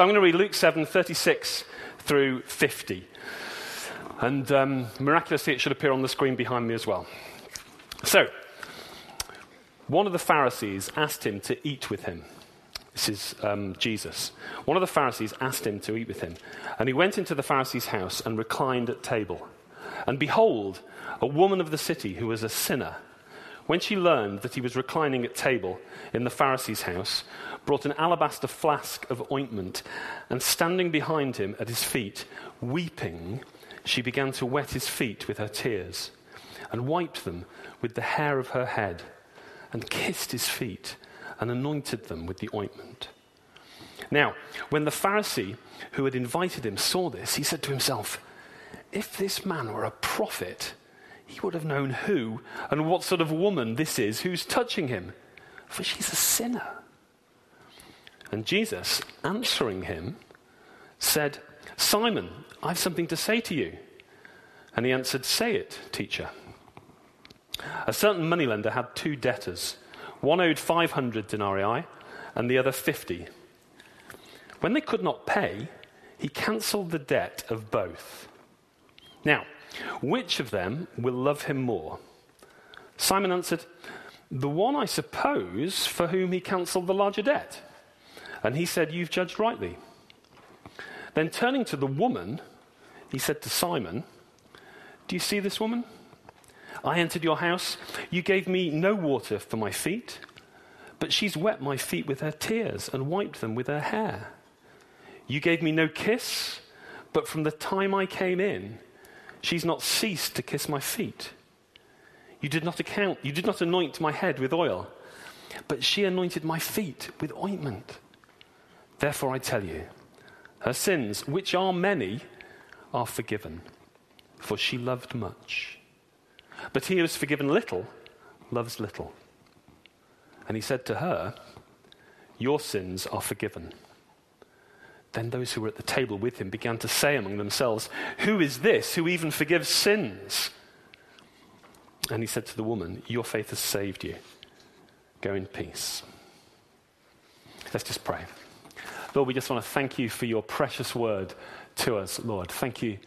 I'm going to read Luke 7 36 through 50. And um, miraculously, it should appear on the screen behind me as well. So, one of the Pharisees asked him to eat with him. This is um, Jesus. One of the Pharisees asked him to eat with him. And he went into the Pharisee's house and reclined at table. And behold, a woman of the city who was a sinner, when she learned that he was reclining at table in the Pharisee's house, brought an alabaster flask of ointment, and standing behind him at his feet, weeping, she began to wet his feet with her tears, and wiped them with the hair of her head, and kissed his feet, and anointed them with the ointment. Now, when the Pharisee who had invited him saw this, he said to himself, If this man were a prophet, he would have known who and what sort of woman this is who's touching him, for she's a sinner. And Jesus, answering him, said, Simon, I have something to say to you. And he answered, Say it, teacher. A certain moneylender had two debtors. One owed 500 denarii and the other 50. When they could not pay, he cancelled the debt of both. Now, which of them will love him more? Simon answered, The one, I suppose, for whom he cancelled the larger debt. And he said, You've judged rightly. Then turning to the woman, he said to Simon, Do you see this woman? I entered your house. You gave me no water for my feet, but she's wet my feet with her tears and wiped them with her hair. You gave me no kiss, but from the time I came in, she's not ceased to kiss my feet. You did not account, you did not anoint my head with oil, but she anointed my feet with ointment. Therefore, I tell you, her sins, which are many, are forgiven, for she loved much. But he who is forgiven little loves little. And he said to her, Your sins are forgiven. Then those who were at the table with him began to say among themselves, Who is this who even forgives sins? And he said to the woman, Your faith has saved you. Go in peace. Let's just pray. Lord, we just want to thank you for your precious word to us, Lord. Thank you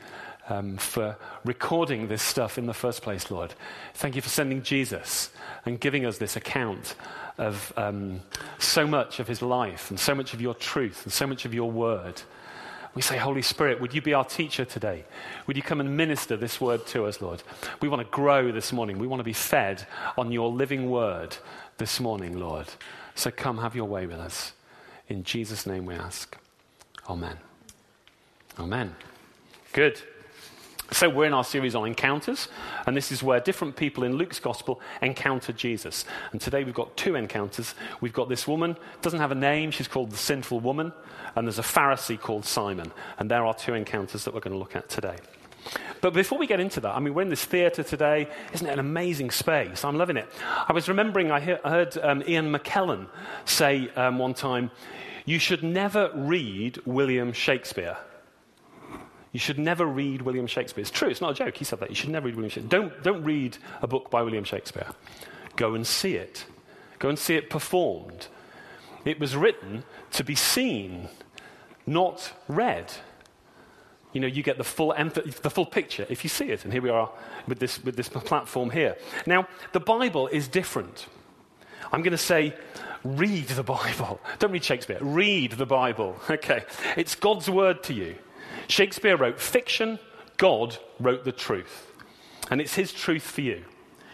um, for recording this stuff in the first place, Lord. Thank you for sending Jesus and giving us this account of um, so much of his life and so much of your truth and so much of your word. We say, Holy Spirit, would you be our teacher today? Would you come and minister this word to us, Lord? We want to grow this morning. We want to be fed on your living word this morning, Lord. So come, have your way with us. In Jesus' name we ask. Amen. Amen. Good. So, we're in our series on encounters, and this is where different people in Luke's gospel encounter Jesus. And today we've got two encounters. We've got this woman, doesn't have a name, she's called the sinful woman, and there's a Pharisee called Simon. And there are two encounters that we're going to look at today. But before we get into that, I mean, we're in this theatre today. Isn't it an amazing space? I'm loving it. I was remembering, I heard um, Ian McKellen say um, one time, you should never read William Shakespeare. You should never read William Shakespeare. It's true, it's not a joke. He said that. You should never read William Shakespeare. Don't, don't read a book by William Shakespeare. Go and see it. Go and see it performed. It was written to be seen, not read. You know, you get the full, emph- the full picture if you see it. And here we are with this, with this platform here. Now, the Bible is different. I'm going to say, read the Bible. Don't read Shakespeare. Read the Bible. Okay. It's God's word to you. Shakespeare wrote fiction, God wrote the truth. And it's his truth for you.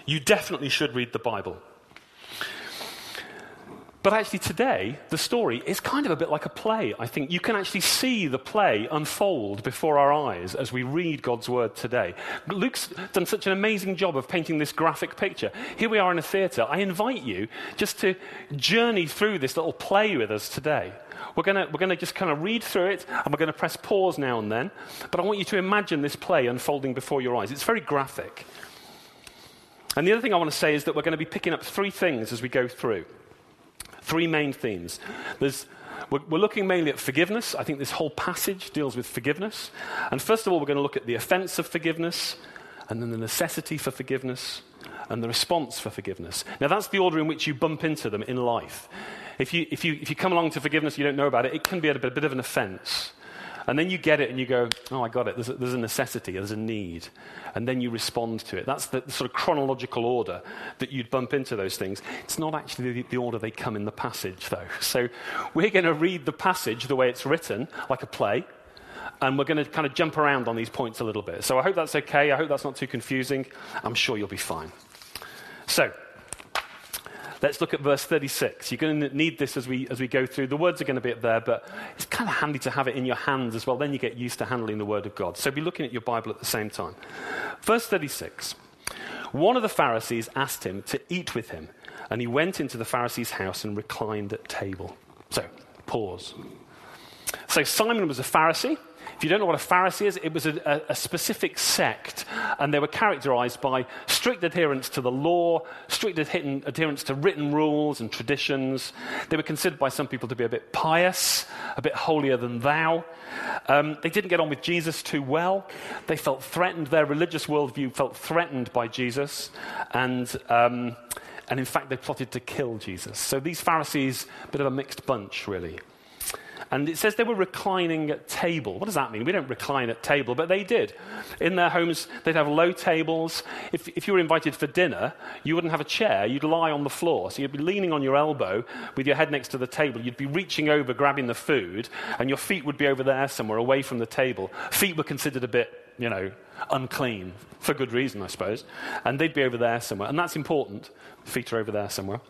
You definitely should read the Bible. But actually, today, the story is kind of a bit like a play. I think you can actually see the play unfold before our eyes as we read God's word today. Luke's done such an amazing job of painting this graphic picture. Here we are in a theatre. I invite you just to journey through this little play with us today. We're going we're to just kind of read through it, and we're going to press pause now and then. But I want you to imagine this play unfolding before your eyes. It's very graphic. And the other thing I want to say is that we're going to be picking up three things as we go through. Three main themes. There's, we're, we're looking mainly at forgiveness. I think this whole passage deals with forgiveness. And first of all, we're going to look at the offense of forgiveness, and then the necessity for forgiveness, and the response for forgiveness. Now, that's the order in which you bump into them in life. if you, if, you, if you come along to forgiveness, you don't know about it, it can be a bit, a bit of an offense. And then you get it and you go, oh, I got it. There's a, there's a necessity, there's a need. And then you respond to it. That's the, sort of chronological order that you'd bump into those things. It's not actually the, the order they come in the passage, though. So we're going to read the passage the way it's written, like a play. And we're going to kind of jump around on these points a little bit. So I hope that's okay. I hope that's not too confusing. I'm sure you'll be fine. So, Let's look at verse 36. You're going to need this as we, as we go through. The words are going to be up there, but it's kind of handy to have it in your hands as well. Then you get used to handling the Word of God. So be looking at your Bible at the same time. Verse 36. One of the Pharisees asked him to eat with him, and he went into the Pharisee's house and reclined at table. So, pause. So, Simon was a Pharisee. If you don't know what a Pharisee is, it was a, a, specific sect, and they were characterized by strict adherence to the law, strict adherence to written rules and traditions. They were considered by some people to be a bit pious, a bit holier than thou. Um, they didn't get on with Jesus too well. They felt threatened, their religious worldview felt threatened by Jesus, and. Um, and in fact, they plotted to kill Jesus. So these Pharisees, a bit of a mixed bunch, really. And it says they were reclining at table. What does that mean? We don't recline at table, but they did. In their homes, they'd have low tables. If, if you were invited for dinner, you wouldn't have a chair. You'd lie on the floor. So you'd be leaning on your elbow with your head next to the table. You'd be reaching over, grabbing the food, and your feet would be over there somewhere, away from the table. Feet were considered a bit, you know, unclean, for good reason, I suppose. And they'd be over there somewhere. And that's important. Feet are over there somewhere.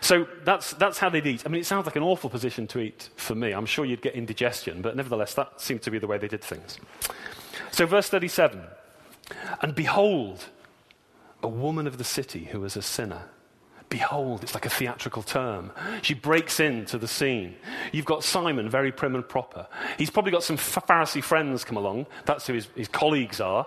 So that's, that's how they'd eat. I mean, it sounds like an awful position to eat for me. I'm sure you'd get indigestion, but nevertheless, that seemed to be the way they did things. So, verse 37 And behold, a woman of the city who was a sinner. Behold, it's like a theatrical term. She breaks into the scene. You've got Simon, very prim and proper. He's probably got some Pharisee friends come along. That's who his, his colleagues are.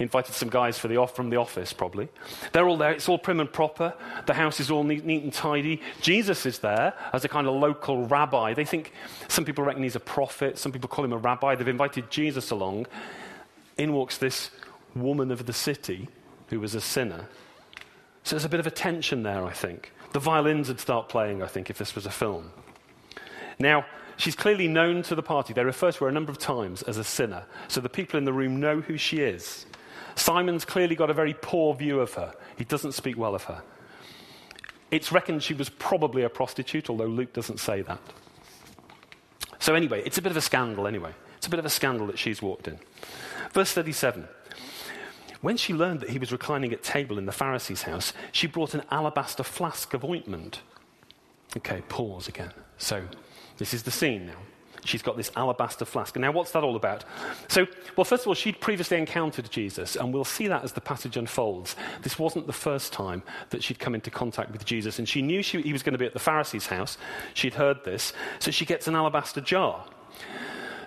Invited some guys the off, from the office, probably. They're all there. It's all prim and proper. The house is all neat, neat and tidy. Jesus is there as a kind of local rabbi. They think some people reckon he's a prophet. Some people call him a rabbi. They've invited Jesus along. In walks this woman of the city who was a sinner so there's a bit of a tension there, I think. The violins would start playing, I think, if this was a film. Now, she's clearly known to the party. They refer to her a number of times as a sinner, so the people in the room know who she is. Simon's clearly got a very poor view of her. He doesn't speak well of her. It's reckoned she was probably a prostitute, although Luke doesn't say that. So, anyway, it's a bit of a scandal, anyway. It's a bit of a scandal that she's walked in. Verse 37 when she learned that he was reclining at table in the Pharisee's house, she brought an alabaster flask of ointment. Okay, pause again. So, this is the scene now. She's got this alabaster flask. Now, what's that all about? So, well, first of all, she'd previously encountered Jesus, and we'll see that as the passage unfolds. This wasn't the first time that she'd come into contact with Jesus, and she knew she, he was going to be at the Pharisee's house. She'd heard this, so she gets an alabaster jar.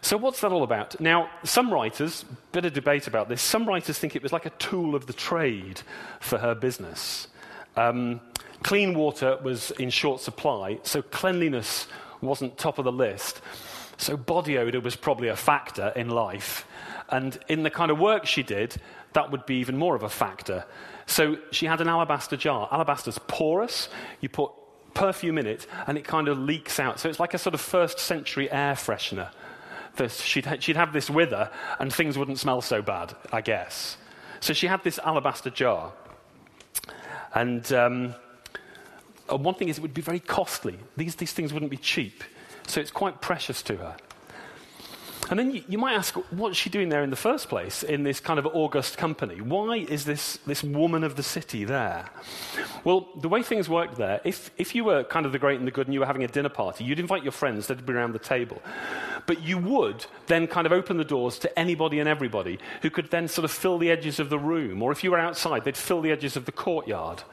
So, what's that all about? Now, some writers, bit of debate about this, some writers think it was like a tool of the trade for her business. Um, clean water was in short supply, so cleanliness wasn't top of the list. So, body odor was probably a factor in life. And in the kind of work she did, that would be even more of a factor. So, she had an alabaster jar. Alabaster's porous. You put perfume in it, and it kind of leaks out. So, it's like a sort of first century air freshener this, she'd, she'd have this with her, and things wouldn't smell so bad, I guess. So she had this alabaster jar. And um, one thing is, it would be very costly. These, these things wouldn't be cheap. So it's quite precious to her. And then you, you, might ask, what's she doing there in the first place in this kind of august company? Why is this, this woman of the city there? Well, the way things worked there, if, if you were kind of the great and the good and you were having a dinner party, you'd invite your friends, they'd be around the table. But you would then kind of open the doors to anybody and everybody who could then sort of fill the edges of the room. Or if you were outside, they'd fill the edges of the courtyard.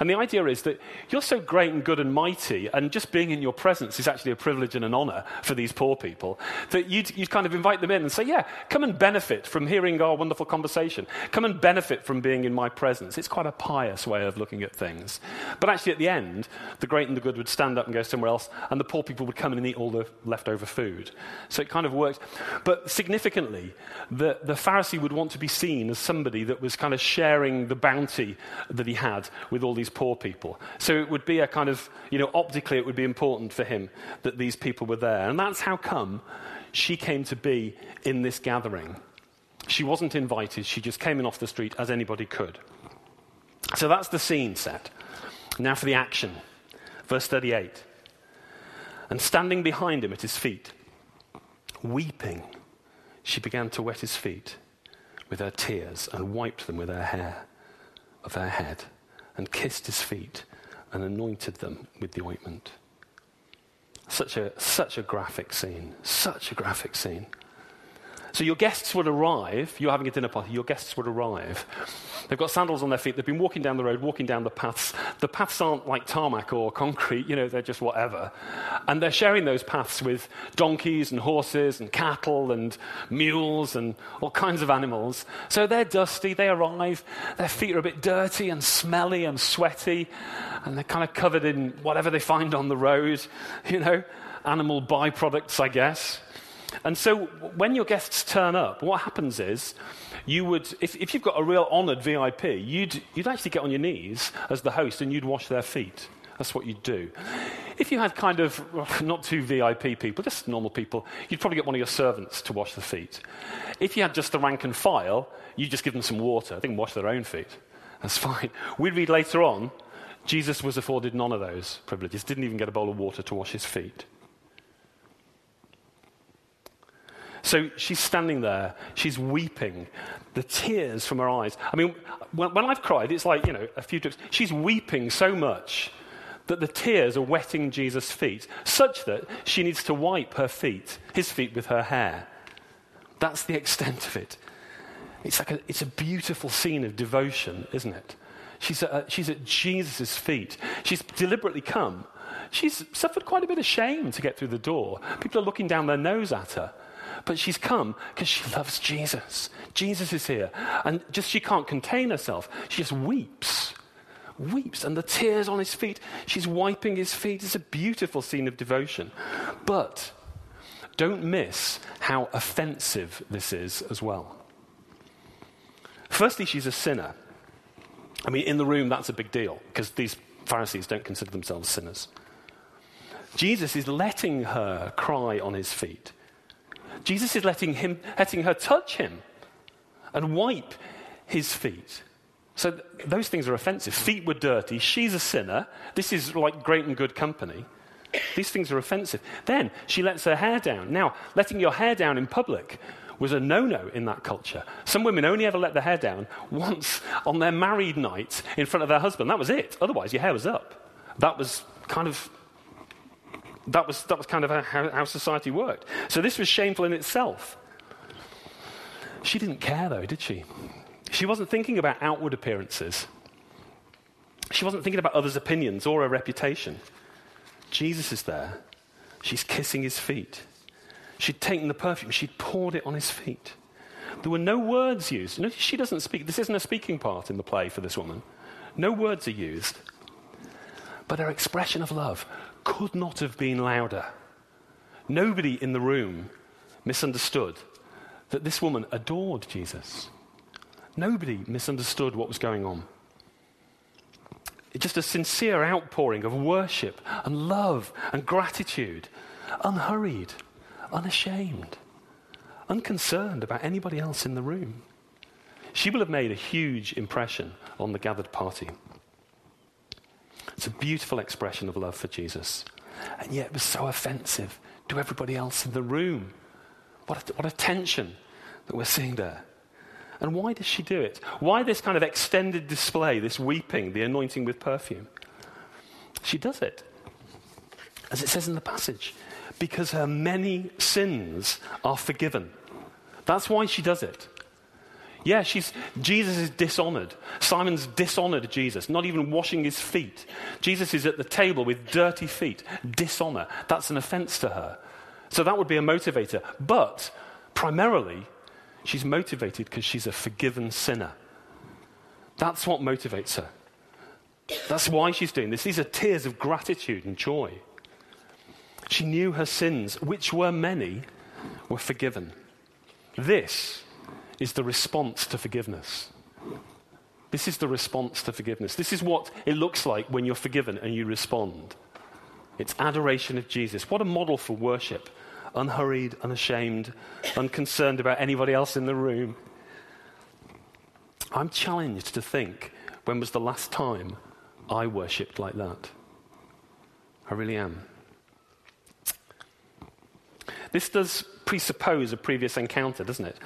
And the idea is that you're so great and good and mighty, and just being in your presence is actually a privilege and an honor for these poor people, that you'd, you'd kind of invite them in and say, Yeah, come and benefit from hearing our wonderful conversation. Come and benefit from being in my presence. It's quite a pious way of looking at things. But actually, at the end, the great and the good would stand up and go somewhere else, and the poor people would come in and eat all the leftover food. So it kind of worked. But significantly, the, the Pharisee would want to be seen as somebody that was kind of sharing the bounty that he had with all these poor people. So it would be a kind of, you know, optically it would be important for him that these people were there. And that's how come she came to be in this gathering. She wasn't invited, she just came in off the street as anybody could. So that's the scene set. Now for the action. Verse 38. And standing behind him at his feet, weeping, she began to wet his feet with her tears and wiped them with her hair of her head and kissed his feet and anointed them with the ointment. Such a, such a graphic scene. Such a graphic scene. So your guests would arrive, you're having a dinner party, your guests would arrive. They've got sandals on their feet, they've been walking down the road, walking down the paths. The paths aren't like tarmac or concrete, you know, they're just whatever. And they're sharing those paths with donkeys and horses and cattle and mules and all kinds of animals. So they're dusty, they arrive, their feet are a bit dirty and smelly and sweaty, and they're kind of covered in whatever they find on the road, you know, animal byproducts, I guess. And so when your guests turn up, what happens is you would, if, if you've got a real honoured VIP, you'd, you'd actually get on your knees as the host and you'd wash their feet. That's what you'd do. If you had kind of not too VIP people, just normal people, you'd probably get one of your servants to wash the feet. If you had just the rank and file, you'd just give them some water. They can wash their own feet. That's fine. We read later on, Jesus was afforded none of those privileges, didn't even get a bowl of water to wash his feet. So she's standing there, she's weeping, the tears from her eyes. I mean, when, when I've cried, it's like, you know, a few drips. She's weeping so much that the tears are wetting Jesus' feet, such that she needs to wipe her feet, his feet, with her hair. That's the extent of it. It's, like a, it's a beautiful scene of devotion, isn't it? She's she's at Jesus' feet. She's deliberately come. She's suffered quite a bit of shame to get through the door. People are looking down their nose at her. But she's come because she loves Jesus. Jesus is here. And just she can't contain herself. She just weeps. Weeps. And the tears on his feet, she's wiping his feet. It's a beautiful scene of devotion. But don't miss how offensive this is as well. Firstly, she's a sinner. I mean, in the room, that's a big deal because these Pharisees don't consider themselves sinners. Jesus is letting her cry on his feet. Jesus is letting, him, letting her touch him and wipe his feet. So th- those things are offensive. Feet were dirty. She's a sinner. This is like great and good company. These things are offensive. Then she lets her hair down. Now, letting your hair down in public was a no no in that culture. Some women only ever let their hair down once on their married night in front of their husband. That was it. Otherwise, your hair was up. That was kind of that was, that was kind of how, how society worked. So this was shameful in itself. She didn't care, though, did she? She wasn't thinking about outward appearances. She wasn't thinking about others' opinions or her reputation. Jesus is there. She's kissing his feet. She'd taken the perfume, she'd poured it on his feet. There were no words used. Notice she doesn't speak. This isn't a speaking part in the play for this woman. No words are used. But her expression of love could not have been louder. Nobody in the room misunderstood that this woman adored Jesus. Nobody misunderstood what was going on. It's just a sincere outpouring of worship and love and gratitude, unhurried, unashamed, unconcerned about anybody else in the room. She will have made a huge impression on the gathered party. It's a beautiful expression of love for Jesus. And yet it was so offensive to everybody else in the room. What a, what a tension that we're seeing there. And why does she do it? Why this kind of extended display, this weeping, the anointing with perfume? She does it, as it says in the passage, because her many sins are forgiven. That's why she does it. Yeah, she's, Jesus is dishonored. Simon's dishonored Jesus, not even washing his feet. Jesus is at the table with dirty feet. Dishonor. That's an offense to her. So that would be a motivator. But primarily, she's motivated because she's a forgiven sinner. That's what motivates her. That's why she's doing this. These are tears of gratitude and joy. She knew her sins, which were many, were forgiven. This is the response to forgiveness. This is the response to forgiveness. This is what it looks like when you're forgiven and you respond. It's adoration of Jesus. What a model for worship. Unhurried, unashamed, unconcerned about anybody else in the room. I'm challenged to think when was the last time I worshipped like that? I really am. This does presuppose a previous encounter, doesn't it?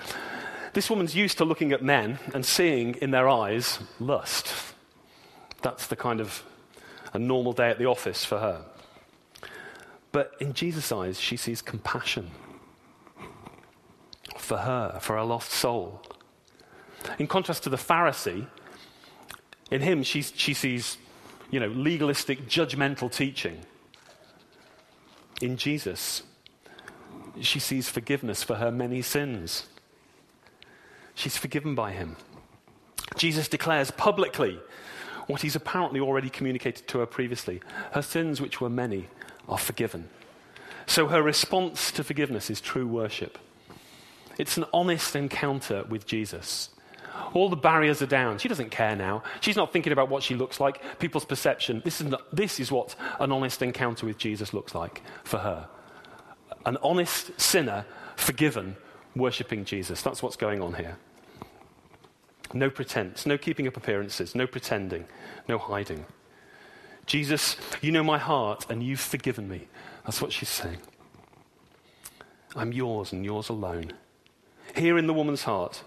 This woman's used to looking at men and seeing in their eyes lust. That's the kind of a normal day at the office for her. But in Jesus' eyes, she sees compassion for her, for her lost soul. In contrast to the Pharisee, in him, she, she sees, you know, legalistic, judgmental teaching. In Jesus, she sees forgiveness for her many sins. She's forgiven by him. Jesus declares publicly what he's apparently already communicated to her previously. Her sins, which were many, are forgiven. So her response to forgiveness is true worship. It's an honest encounter with Jesus. All the barriers are down. She doesn't care now. She's not thinking about what she looks like, people's perception. This is, not, this is what an honest encounter with Jesus looks like for her. An honest sinner, forgiven, worshipping Jesus. That's what's going on here. No pretense, no keeping up appearances, no pretending, no hiding. Jesus, you know my heart and you've forgiven me. That's what she's saying. I'm yours and yours alone. Here in the woman's heart,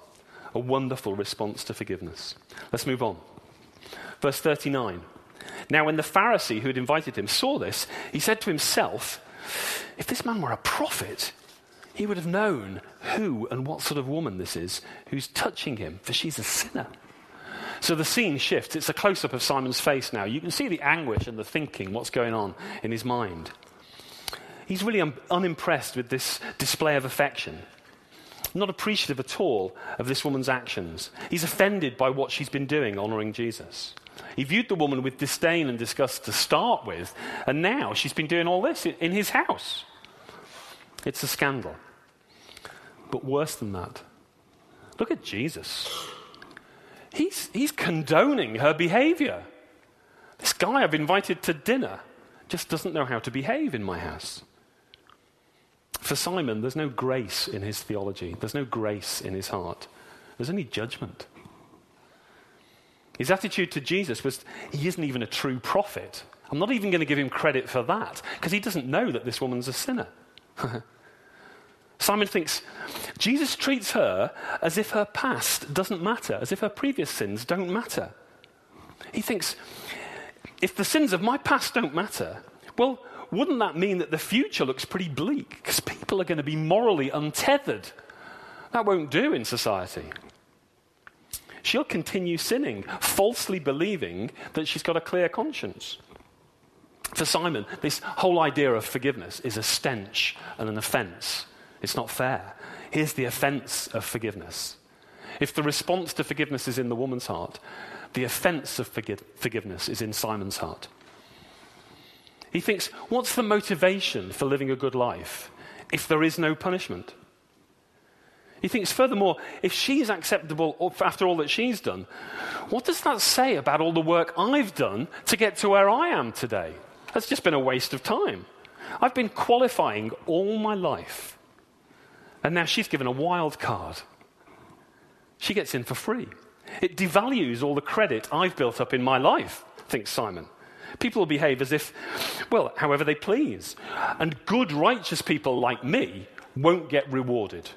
a wonderful response to forgiveness. Let's move on. Verse 39. Now, when the Pharisee who had invited him saw this, he said to himself, If this man were a prophet, he would have known who and what sort of woman this is who's touching him, for she's a sinner. So the scene shifts. It's a close up of Simon's face now. You can see the anguish and the thinking, what's going on in his mind. He's really un- unimpressed with this display of affection not appreciative at all of this woman's actions. He's offended by what she's been doing, honoring Jesus. He viewed the woman with disdain and disgust to start with, and now she's been doing all this in his house. It's a scandal. But worse than that, look at Jesus. He's, he's condoning her behavior. This guy I've invited to dinner just doesn't know how to behave in my house. For Simon, there's no grace in his theology, there's no grace in his heart, there's only judgment. His attitude to Jesus was he isn't even a true prophet. I'm not even going to give him credit for that because he doesn't know that this woman's a sinner. Simon thinks Jesus treats her as if her past doesn't matter, as if her previous sins don't matter. He thinks if the sins of my past don't matter, well, wouldn't that mean that the future looks pretty bleak? Because people are going to be morally untethered. That won't do in society. She'll continue sinning, falsely believing that she's got a clear conscience. For Simon, this whole idea of forgiveness is a stench and an offense. It's not fair. Here's the offense of forgiveness. If the response to forgiveness is in the woman's heart, the offense of forgiveness is in Simon's heart. He thinks, what's the motivation for living a good life if there is no punishment? He thinks, furthermore, if she's acceptable after all that she's done, what does that say about all the work I've done to get to where I am today? That's just been a waste of time. I've been qualifying all my life. And now she's given a wild card. She gets in for free. It devalues all the credit I've built up in my life, thinks Simon. People will behave as if, well, however they please. And good, righteous people like me won't get rewarded.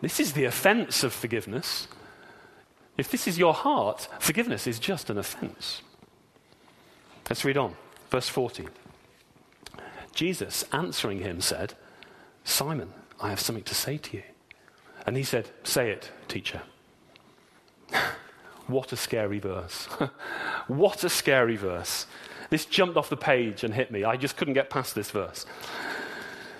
This is the offense of forgiveness. If this is your heart, forgiveness is just an offense. Let's read on. Verse 40. Jesus, answering him, said, Simon, I have something to say to you. And he said, Say it, teacher. What a scary verse. what a scary verse. This jumped off the page and hit me. I just couldn't get past this verse.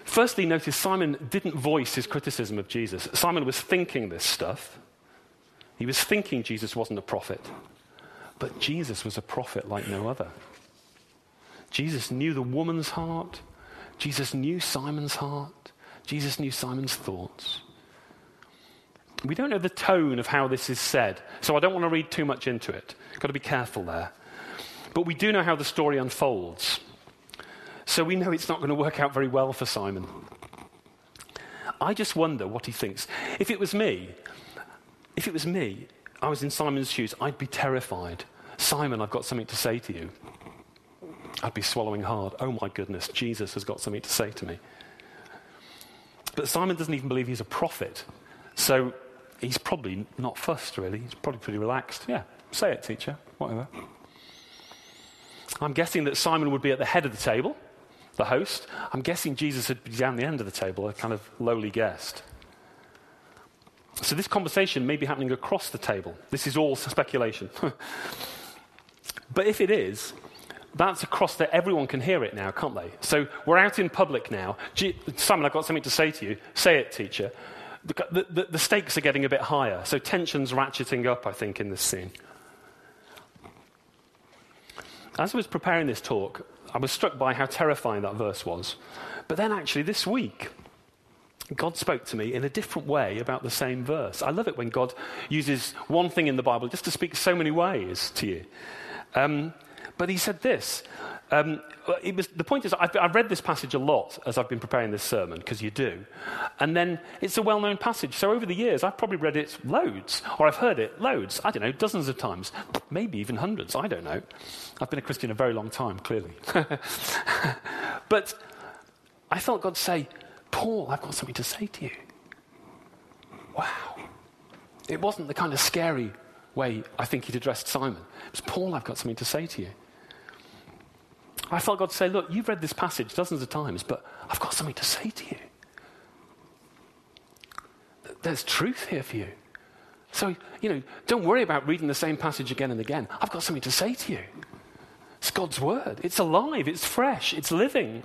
Firstly, notice Simon didn't voice his criticism of Jesus. Simon was thinking this stuff. He was thinking Jesus wasn't a prophet. But Jesus was a prophet like no other. Jesus knew the woman's heart. Jesus knew Simon's heart. Jesus knew Simon's thoughts. We don't know the tone of how this is said, so I don't want to read too much into it. Got to be careful there. But we do know how the story unfolds. So we know it's not going to work out very well for Simon. I just wonder what he thinks. If it was me, if it was me, I was in Simon's shoes, I'd be terrified. Simon, I've got something to say to you. I'd be swallowing hard. Oh my goodness, Jesus has got something to say to me. But Simon doesn't even believe he's a prophet. So he's probably not fussed, really. He's probably pretty relaxed. Yeah, say it, teacher, whatever. I'm guessing that Simon would be at the head of the table, the host. I'm guessing Jesus would be down the end of the table, a kind of lowly guest. So this conversation may be happening across the table. This is all speculation. but if it is, that's across there. Everyone can hear it now, can't they? So we're out in public now. Simon, I've got something to say to you. Say it, teacher. The, the, the stakes are getting a bit higher. So tension's ratcheting up, I think, in this scene. As I was preparing this talk, I was struck by how terrifying that verse was. But then, actually, this week, God spoke to me in a different way about the same verse. I love it when God uses one thing in the Bible just to speak so many ways to you. Um, but he said this. Um, was, the point is, I've, I've, read this passage a lot as I've been preparing this sermon, because you do. And then it's a well known passage. So over the years, I've probably read it loads, or I've heard it loads, I don't know, dozens of times, maybe even hundreds, I don't know. I've been a Christian a very long time, clearly. but I felt God say, Paul, I've got something to say to you. Wow. It wasn't the kind of scary way I think he'd addressed Simon. It was, Paul, I've got something to say to you. I felt God say, Look, you've read this passage dozens of times, but I've got something to say to you. There's truth here for you. So, you know, don't worry about reading the same passage again and again. I've got something to say to you. It's God's word. It's alive, it's fresh, it's living.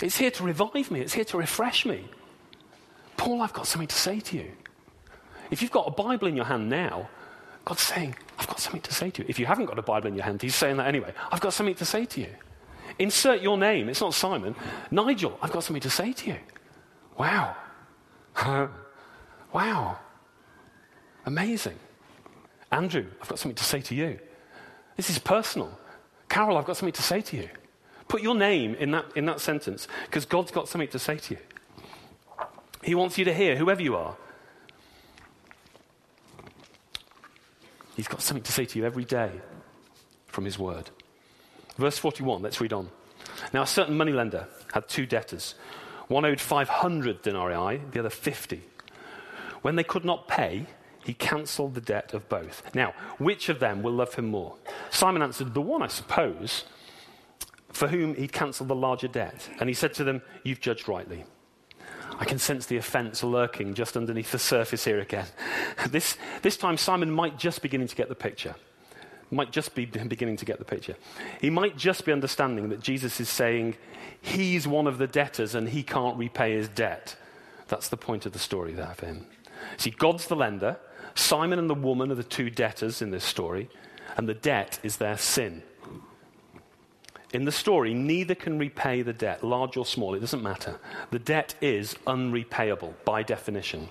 It's here to revive me, it's here to refresh me. Paul, I've got something to say to you. If you've got a Bible in your hand now, God's saying, I've got something to say to you. If you haven't got a Bible in your hand, He's saying that anyway. I've got something to say to you. Insert your name. It's not Simon. Nigel, I've got something to say to you. Wow. wow. Amazing. Andrew, I've got something to say to you. This is personal. Carol, I've got something to say to you. Put your name in that, in that sentence because God's got something to say to you. He wants you to hear, whoever you are. He's got something to say to you every day from his word. Verse 41, let's read on. Now, a certain moneylender had two debtors. One owed 500 denarii, the other 50. When they could not pay, he cancelled the debt of both. Now, which of them will love him more? Simon answered, The one, I suppose, for whom he'd cancelled the larger debt. And he said to them, You've judged rightly. I can sense the offense lurking just underneath the surface here again. This, this time, Simon might just beginning to get the picture. Might just be beginning to get the picture. He might just be understanding that Jesus is saying he's one of the debtors and he can't repay his debt. That's the point of the story there for him. See, God's the lender. Simon and the woman are the two debtors in this story, and the debt is their sin. In the story, neither can repay the debt, large or small, it doesn't matter. The debt is unrepayable by definition.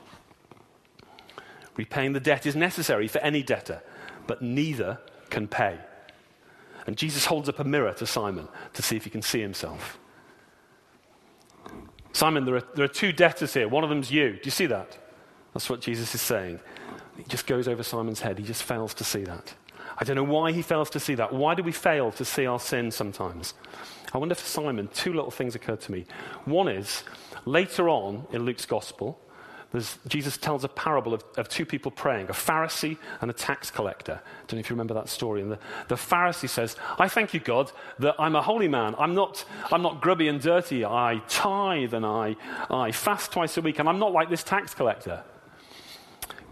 Repaying the debt is necessary for any debtor, but neither can pay. And Jesus holds up a mirror to Simon to see if he can see himself. Simon, there are, there are two debtors here. One of them's you. Do you see that? That's what Jesus is saying. He just goes over Simon's head. He just fails to see that. I don't know why he fails to see that. Why do we fail to see our sin sometimes? I wonder for Simon, two little things occurred to me. One is, later on in Luke's gospel, Jesus tells a parable of, of, two people praying, a Pharisee and a tax collector. I don't know if you remember that story. And the, the Pharisee says, I thank you, God, that I'm a holy man. I'm not, I'm not grubby and dirty. I tithe and I, I fast twice a week, and I'm not like this tax collector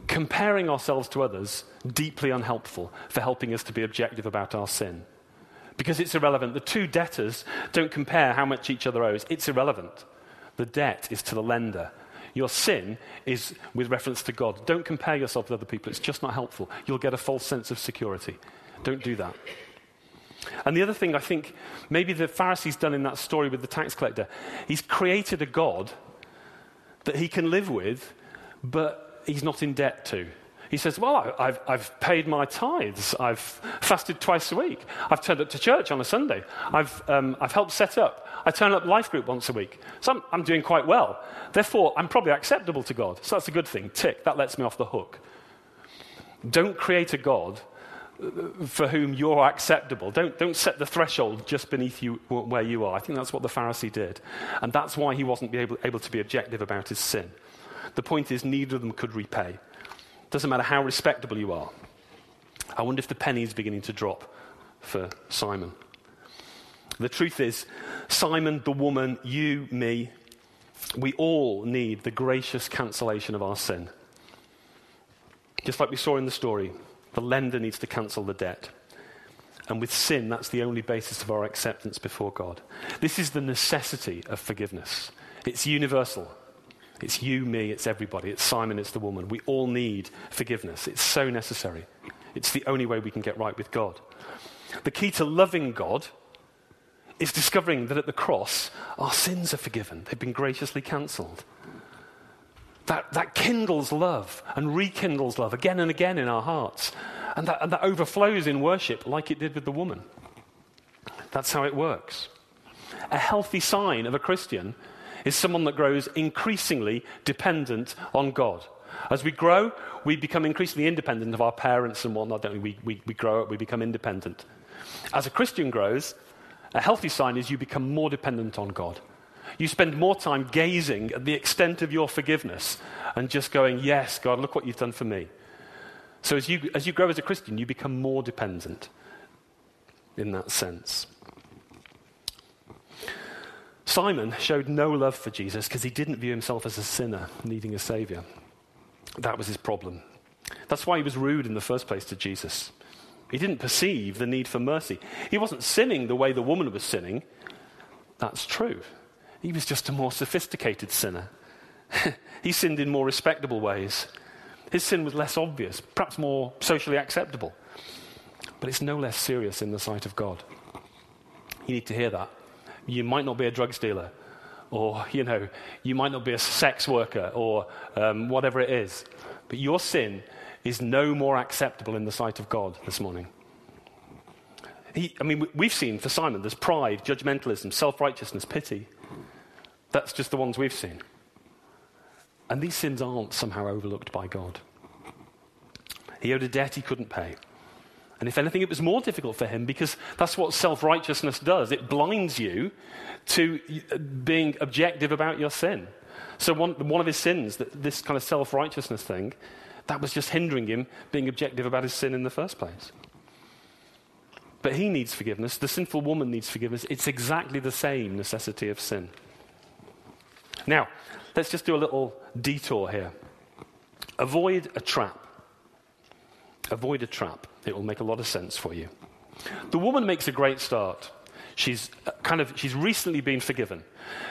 comparing ourselves to others deeply unhelpful for helping us to be objective about our sin. Because it's irrelevant. The two debtors don't compare how much each other owes. It's irrelevant. The debt is to the lender. Your sin is with reference to God. Don't compare yourself with other people. It's just not helpful. You'll get a false sense of security. Don't do that. And the other thing I think maybe the Pharisee's done in that story with the tax collector, he's created a God that he can live with but he's not in debt to. He says, Well, I've, I've paid my tithes. I've fasted twice a week. I've turned up to church on a Sunday. I've, um, I've helped set up. I turn up life group once a week. So I'm, I'm doing quite well. Therefore, I'm probably acceptable to God. So that's a good thing. Tick, that lets me off the hook. Don't create a God uh, for whom you're acceptable. Don't, don't set the threshold just beneath you where you are. I think that's what the Pharisee did. And that's why he wasn't able, able to be objective about his sin. The point is, neither of them could repay. Doesn't matter how respectable you are. I wonder if the penny is beginning to drop for Simon. The truth is, Simon, the woman, you, me, we all need the gracious cancellation of our sin. Just like we saw in the story, the lender needs to cancel the debt. And with sin, that's the only basis of our acceptance before God. This is the necessity of forgiveness. It's universal. It's you, me, it's everybody. It's Simon, it's the woman. We all need forgiveness. It's so necessary. It's the only way we can get right with God. The key to loving God is discovering that at the cross, our sins are forgiven, they've been graciously cancelled. That, that kindles love and rekindles love again and again in our hearts. And that, and that overflows in worship like it did with the woman. That's how it works. A healthy sign of a Christian is someone that grows increasingly dependent on God. As we grow, we become increasingly independent of our parents and whatnot, don't we? We, we, we grow up, we become independent. As a Christian grows, a healthy sign is you become more dependent on God. You spend more time gazing at the extent of your forgiveness and just going, Yes, God, look what you've done for me. So as you, as you grow as a Christian, you become more dependent in that sense. Simon showed no love for Jesus because he didn't view himself as a sinner needing a savior. That was his problem. That's why he was rude in the first place to Jesus. He didn't perceive the need for mercy. He wasn't sinning the way the woman was sinning. That's true. He was just a more sophisticated sinner. he sinned in more respectable ways. His sin was less obvious, perhaps more socially acceptable. But it's no less serious in the sight of God. You need to hear that. You might not be a drug dealer, or, you know, you might not be a sex worker, or um, whatever it is. But your sin is no more acceptable in the sight of God this morning. He, I mean, we've seen for Simon there's pride, judgmentalism, self righteousness, pity. That's just the ones we've seen. And these sins aren't somehow overlooked by God. He owed a debt he couldn't pay. And if anything, it was more difficult for him because that's what self righteousness does. It blinds you to being objective about your sin. So, one, one of his sins, this kind of self righteousness thing, that was just hindering him being objective about his sin in the first place. But he needs forgiveness. The sinful woman needs forgiveness. It's exactly the same necessity of sin. Now, let's just do a little detour here. Avoid a trap. Avoid a trap. It will make a lot of sense for you. The woman makes a great start. She's uh, kind of she's recently been forgiven.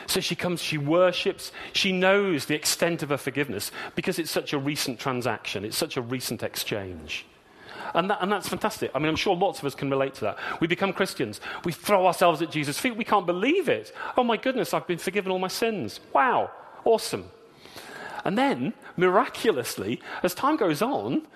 So she comes, she worships, she knows the extent of her forgiveness because it's such a recent transaction, it's such a recent exchange. And, that, and, that's fantastic. I mean, I'm sure lots of us can relate to that. We become Christians. We throw ourselves at Jesus' feet. We can't believe it. Oh my goodness, I've been forgiven all my sins. Wow, awesome. And then, miraculously, as time goes on,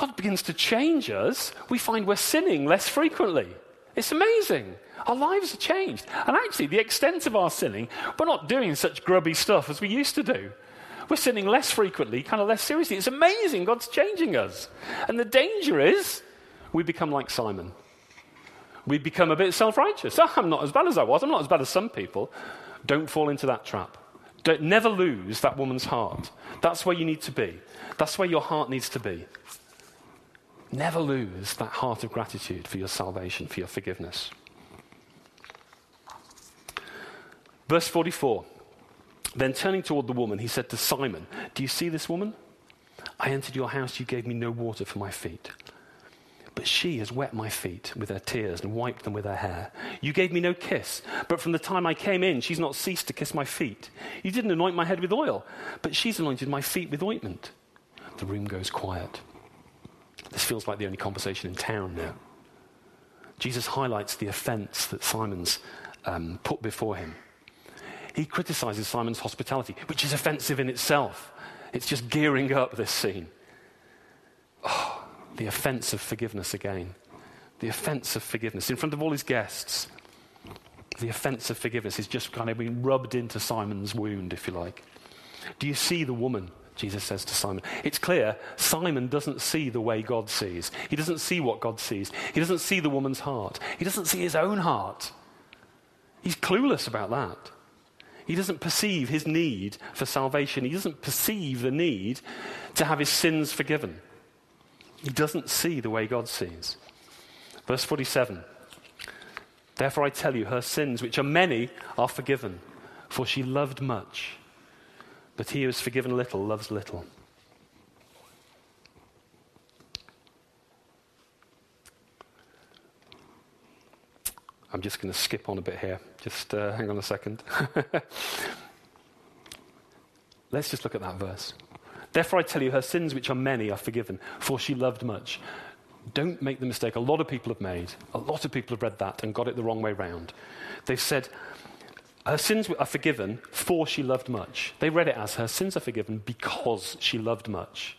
God begins to change us. We find we're sinning less frequently. It's amazing. Our lives are changed. And actually, the extent of our sinning, we're not doing such grubby stuff as we used to do. We're sinning less frequently, kind of less seriously. It's amazing. God's changing us. And the danger is we become like Simon. We become a bit self righteous. Oh, ah, I'm not as bad as I was. I'm not as bad as some people. Don't fall into that trap. Don't, never lose that woman's heart. That's where you need to be. That's where your heart needs to be. Never lose that heart of gratitude for your salvation, for your forgiveness. Verse 44. Then turning toward the woman, he said to Simon, Do you see this woman? I entered your house, you gave me no water for my feet. But she has wet my feet with her tears and wiped them with her hair. You gave me no kiss, but from the time I came in, she's not ceased to kiss my feet. You didn't anoint my head with oil, but she's anointed my feet with ointment. The room goes quiet. This feels like the only conversation in town now. Jesus highlights the offense that Simon's um, put before him. He criticizes Simon's hospitality, which is offensive in itself. It's just gearing up this scene. Oh, the offense of forgiveness again. The offense of forgiveness in front of all his guests. The offense of forgiveness is just kind of being rubbed into Simon's wound, if you like. Do you see the woman? Jesus says to Simon. It's clear Simon doesn't see the way God sees. He doesn't see what God sees. He doesn't see the woman's heart. He doesn't see his own heart. He's clueless about that. He doesn't perceive his need for salvation. He doesn't perceive the need to have his sins forgiven. He doesn't see the way God sees. Verse 47 Therefore I tell you, her sins, which are many, are forgiven, for she loved much. But he who is forgiven little loves little. I'm just going to skip on a bit here. Just uh, hang on a second. Let's just look at that verse. Therefore, I tell you, her sins, which are many, are forgiven, for she loved much. Don't make the mistake a lot of people have made. A lot of people have read that and got it the wrong way round. They've said, her sins are forgiven, for she loved much. They read it as her sins are forgiven because she loved much.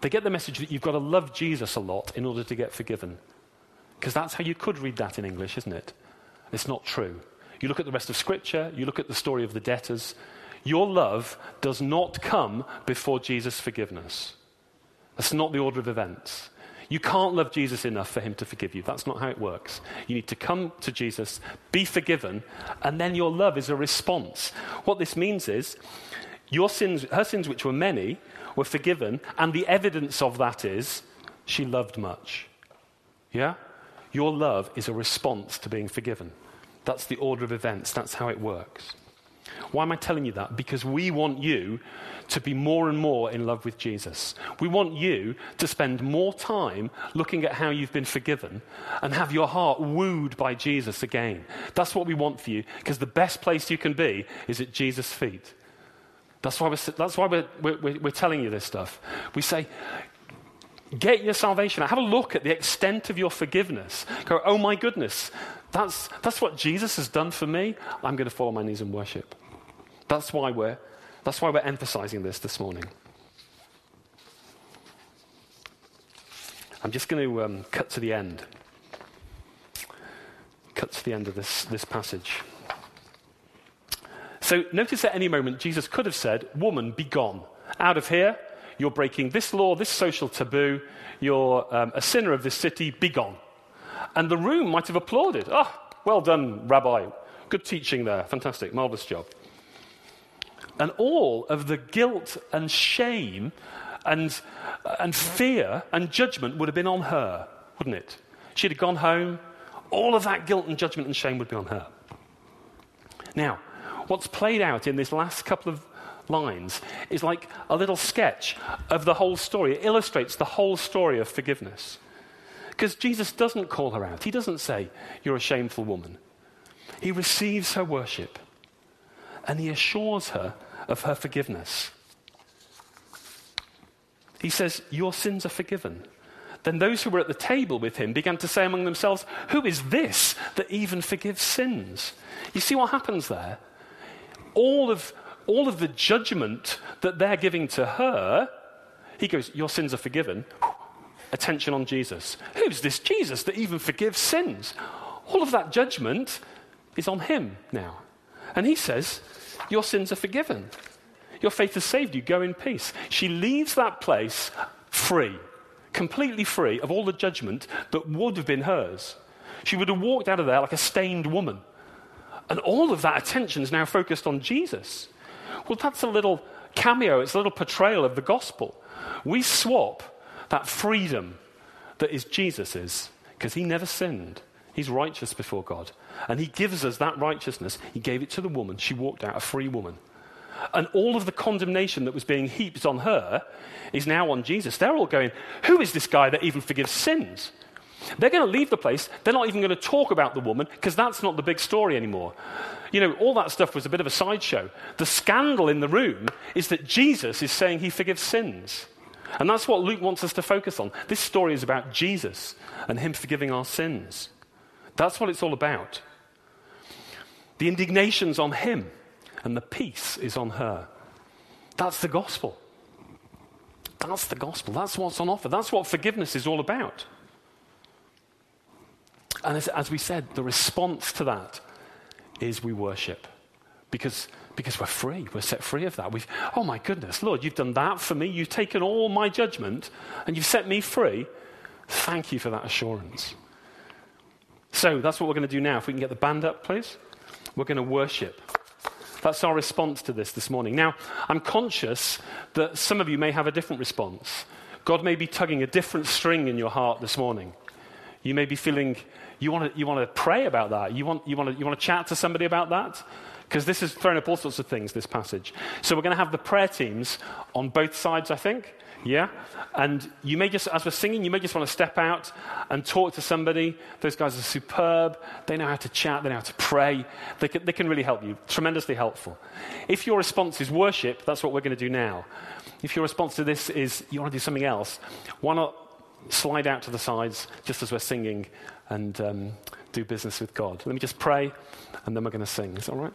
They get the message that you've got to love Jesus a lot in order to get forgiven. Because that's how you could read that in English, isn't it? It's not true. You look at the rest of Scripture, you look at the story of the debtors. Your love does not come before Jesus' forgiveness. That's not the order of events. You can't love Jesus enough for him to forgive you. That's not how it works. You need to come to Jesus, be forgiven, and then your love is a response. What this means is your sins, her sins, which were many, were forgiven, and the evidence of that is she loved much. Yeah? Your love is a response to being forgiven. That's the order of events, that's how it works. Why am I telling you that? Because we want you to be more and more in love with Jesus. We want you to spend more time looking at how you've been forgiven and have your heart wooed by Jesus again. That's what we want for you, because the best place you can be is at Jesus' feet. That's why, we're, that's why we're, we're, we're telling you this stuff. We say, Get your salvation. Have a look at the extent of your forgiveness. Go, oh my goodness, that's, that's what Jesus has done for me. I'm going to fall on my knees and worship. That's why we're, that's why we're emphasizing this this morning. I'm just going to um, cut to the end. Cut to the end of this, this passage. So notice at any moment Jesus could have said, Woman, be gone. Out of here. You're breaking this law, this social taboo. You're um, a sinner of this city. Be gone. And the room might have applauded. Ah, oh, well done, Rabbi. Good teaching there. Fantastic. Marvelous job. And all of the guilt and shame and, and fear and judgment would have been on her, wouldn't it? She'd have gone home. All of that guilt and judgment and shame would be on her. Now, what's played out in this last couple of lines is like a little sketch of the whole story. It illustrates the whole story of forgiveness. Because Jesus doesn't call her out, He doesn't say, You're a shameful woman. He receives her worship and He assures her of her forgiveness. He says, Your sins are forgiven. Then those who were at the table with him began to say among themselves, Who is this that even forgives sins? You see what happens there? All of all of the judgment that they're giving to her, he goes, Your sins are forgiven. Attention on Jesus. Who's this Jesus that even forgives sins? All of that judgment is on him now. And he says, Your sins are forgiven. Your faith has saved you. Go in peace. She leaves that place free, completely free of all the judgment that would have been hers. She would have walked out of there like a stained woman. And all of that attention is now focused on Jesus. Well, that's a little cameo, it's a little portrayal of the gospel. We swap that freedom that is Jesus's, because he never sinned. He's righteous before God. And he gives us that righteousness. He gave it to the woman. She walked out a free woman. And all of the condemnation that was being heaped on her is now on Jesus. They're all going, Who is this guy that even forgives sins? They're going to leave the place. They're not even going to talk about the woman because that's not the big story anymore. You know, all that stuff was a bit of a sideshow. The scandal in the room is that Jesus is saying he forgives sins. And that's what Luke wants us to focus on. This story is about Jesus and him forgiving our sins. That's what it's all about. The indignation's on him, and the peace is on her. That's the gospel. That's the gospel. That's what's on offer. That's what forgiveness is all about. And as, as we said, the response to that is we worship because, because we're free. We're set free of that. We've, oh my goodness, Lord, you've done that for me. You've taken all my judgment and you've set me free. Thank you for that assurance. So that's what we're going to do now. If we can get the band up, please. We're going to worship. That's our response to this this morning. Now, I'm conscious that some of you may have a different response. God may be tugging a different string in your heart this morning. You may be feeling you want to, you want to pray about that. You want, you, want to, you want to chat to somebody about that. Because this is throwing up all sorts of things, this passage. So we're going to have the prayer teams on both sides, I think. Yeah? And you may just, as we're singing, you may just want to step out and talk to somebody. Those guys are superb. They know how to chat, they know how to pray. They can, they can really help you. Tremendously helpful. If your response is worship, that's what we're going to do now. If your response to this is you want to do something else, why not slide out to the sides just as we're singing and um, do business with God? Let me just pray and then we're going to sing. Is that all right?